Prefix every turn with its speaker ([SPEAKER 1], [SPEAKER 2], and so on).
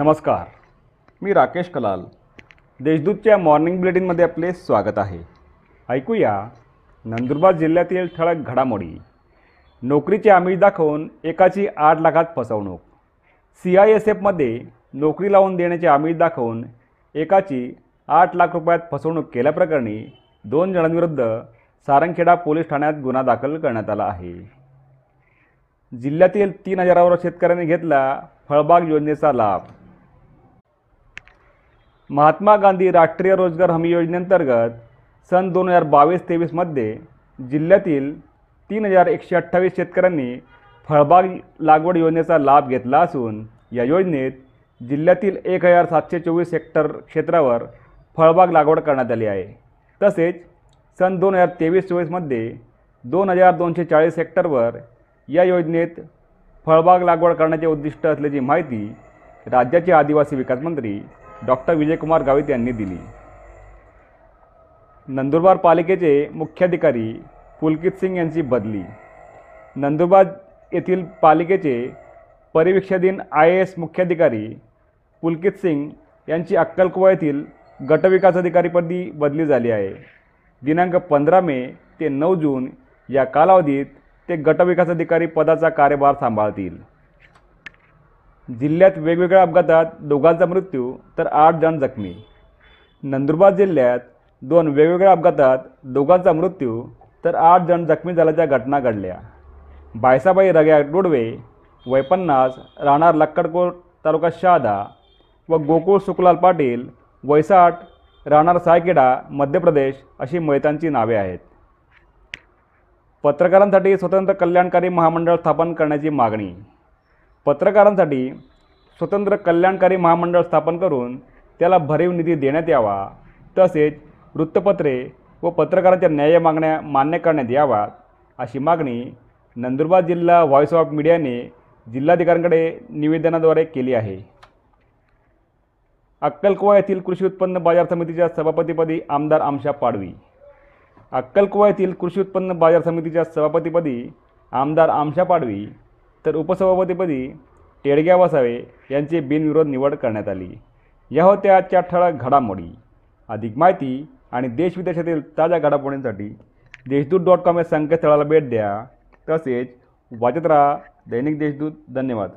[SPEAKER 1] नमस्कार. मी राकेश कलाल. देशदूतच्या मॉर्निंग बुलेटिनमध्ये आपले स्वागत आहे. ऐकूया नंदुरबार जिल्ह्यातील ठळक घडामोडी. नोकरीचे आमिष दाखवून एकाची आठ लाखात फसवणूक. सी आय एस एफमध्ये नोकरी लावून देण्याचे आमिष दाखवून एकाची आठ लाख रुपयात फसवणूक केल्याप्रकरणी दोन जणांविरुद्ध सारंगखेडा पोलीस ठाण्यात गुन्हा दाखल करण्यात आला आहे. जिल्ह्यातील तीन हजारावर शेतकऱ्यांनी घेतला फळबाग योजनेचा लाभ. महात्मा गांधी राष्ट्रीय रोजगार हमी योजनेअंतर्गत सन दोन हजार बावीस तेवीसमध्ये जिल्ह्यातील तीन हजार एकशे अठ्ठावीस शेतकऱ्यांनी फळबाग लागवड योजनेचा लाभ घेतला असून या योजनेत जिल्ह्यातील एक हजार सातशे चोवीस हेक्टर क्षेत्रावर फळबाग लागवड करण्यात आली आहे. तसेच सन दोन हजार तेवीस चोवीसमध्ये दोन हजार दोनशे चाळीस हेक्टरवर या योजनेत फळबाग लागवड करण्याचे उद्दिष्ट असल्याची माहिती राज्याचे आदिवासी विकास मंत्री डॉक्टर विजयकुमार गावित यांनी दिली. नंदुरबार पालिकेचे मुख्याधिकारी पुलकित सिंग यांची बदली. नंदुरबार येथील पालिकेचे परिवीक्षाधीन आय ए एस मुख्याधिकारी पुलकित सिंग यांची अक्कलकुवा येथील गटविकास अधिकारीपदी बदली झाली आहे. दिनांक पंधरा मे ते नऊ जून या कालावधीत ते गटविकास अधिकारी पदाचा कार्यभार सांभाळतील. जिल्ह्यात वेगवेगळ्या अपघातात दोघांचा मृत्यू तर आठ जण जखमी. नंदुरबार जिल्ह्यात दोन वेगवेगळ्या अपघातात दोघांचा मृत्यू तर आठ जण जखमी झाल्याच्या घटना घडल्या. बायसाबाई रग्या डोडवे वय पन्नास राहणार लक्कडकोट तालुका शहादा व गोकुळ सुखलाल पाटील वयसाठ राहणार सायकेडा मध्य प्रदेश अशी मयतांची नावे आहेत. पत्रकारांसाठी स्वतंत्र कल्याणकारी महामंडळ स्थापन करण्याची मागणी पत्रकारांसाठी स्वतंत्र कल्याणकारी महामंडळ स्थापन करून त्याला भरीव निधी देण्यात यावा. तसेच वृत्तपत्रे व पत्रकारांच्या न्याय मागण्या मान्य करण्यात याव्यात अशी मागणी नंदुरबार जिल्हा व्हॉइस ऑफ मीडियाने जिल्हाधिकाऱ्यांकडे निवेदनाद्वारे केली आहे. अक्कलकुवा येथील कृषी उत्पन्न बाजार समितीच्या सभापतीपदी आमदार आमशा पाडवी. अक्कलकुवा येथील कृषी उत्पन्न बाजार समितीच्या सभापतीपदी आमदार आमशा पाडवी. तर उपसभापतीपदी टेडग्या वसावे यांची बिनविरोध निवड करण्यात आली. या होत्या आजच्या ठळक घडामोडी. अधिक माहिती आणि देशविदेशातील ताज्या घडामोडींसाठी देशदूत डॉट कॉम या संकेतस्थळाला भेट द्या. तसेच वाचत राहा दैनिक देशदूत. धन्यवाद.